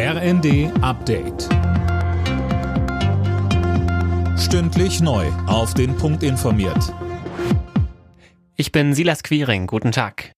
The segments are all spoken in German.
RND Update. Stündlich neu. Auf den Punkt informiert. Ich bin Silas Quiring. Guten Tag.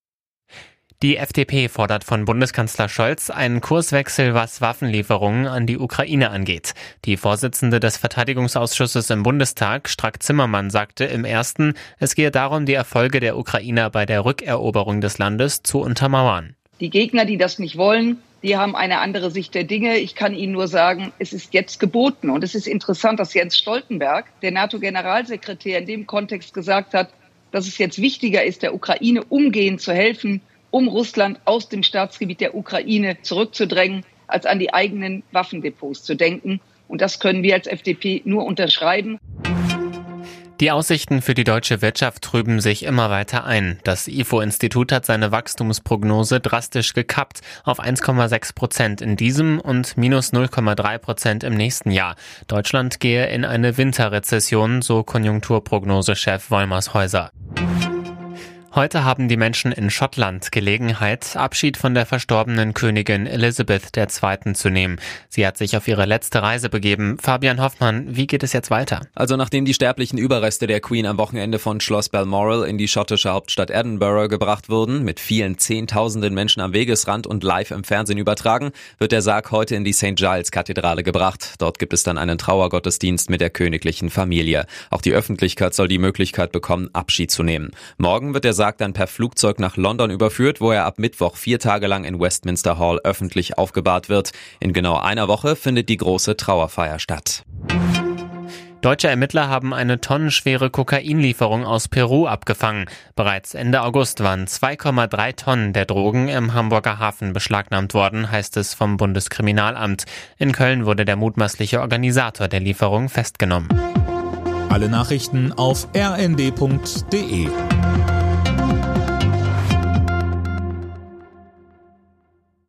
Die FDP fordert von Bundeskanzler Scholz einen Kurswechsel, was Waffenlieferungen an die Ukraine angeht. Die Vorsitzende des Verteidigungsausschusses im Bundestag, Strack Zimmermann, sagte im ersten, es gehe darum, die Erfolge der Ukrainer bei der Rückeroberung des Landes zu untermauern. Die Gegner, die das nicht wollen, die haben eine andere Sicht der Dinge. Ich kann Ihnen nur sagen, es ist jetzt geboten. Und es ist interessant, dass Jens Stoltenberg, der NATO-Generalsekretär, in dem Kontext gesagt hat, dass es jetzt wichtiger ist, der Ukraine umgehend zu helfen, um Russland aus dem Staatsgebiet der Ukraine zurückzudrängen, als an die eigenen Waffendepots zu denken. Und das können wir als FDP nur unterschreiben. Die Aussichten für die deutsche Wirtschaft trüben sich immer weiter ein. Das IFO-Institut hat seine Wachstumsprognose drastisch gekappt auf 1,6 Prozent in diesem und minus 0,3 Prozent im nächsten Jahr. Deutschland gehe in eine Winterrezession, so Konjunkturprognosechef Wolmershäuser. Heute haben die Menschen in Schottland Gelegenheit, Abschied von der verstorbenen Königin Elizabeth II. zu nehmen. Sie hat sich auf ihre letzte Reise begeben. Fabian Hoffmann, wie geht es jetzt weiter? Also nachdem die sterblichen Überreste der Queen am Wochenende von Schloss Balmoral in die schottische Hauptstadt Edinburgh gebracht wurden, mit vielen Zehntausenden Menschen am Wegesrand und live im Fernsehen übertragen, wird der Sarg heute in die St. Giles Kathedrale gebracht. Dort gibt es dann einen Trauergottesdienst mit der königlichen Familie. Auch die Öffentlichkeit soll die Möglichkeit bekommen, Abschied zu nehmen. Morgen wird der Sarg dann per Flugzeug nach London überführt, wo er ab Mittwoch vier Tage lang in Westminster Hall öffentlich aufgebahrt wird. In genau einer Woche findet die große Trauerfeier statt. Deutsche Ermittler haben eine tonnenschwere Kokainlieferung aus Peru abgefangen. Bereits Ende August waren 2,3 Tonnen der Drogen im Hamburger Hafen beschlagnahmt worden, heißt es vom Bundeskriminalamt. In Köln wurde der mutmaßliche Organisator der Lieferung festgenommen. Alle Nachrichten auf rnd.de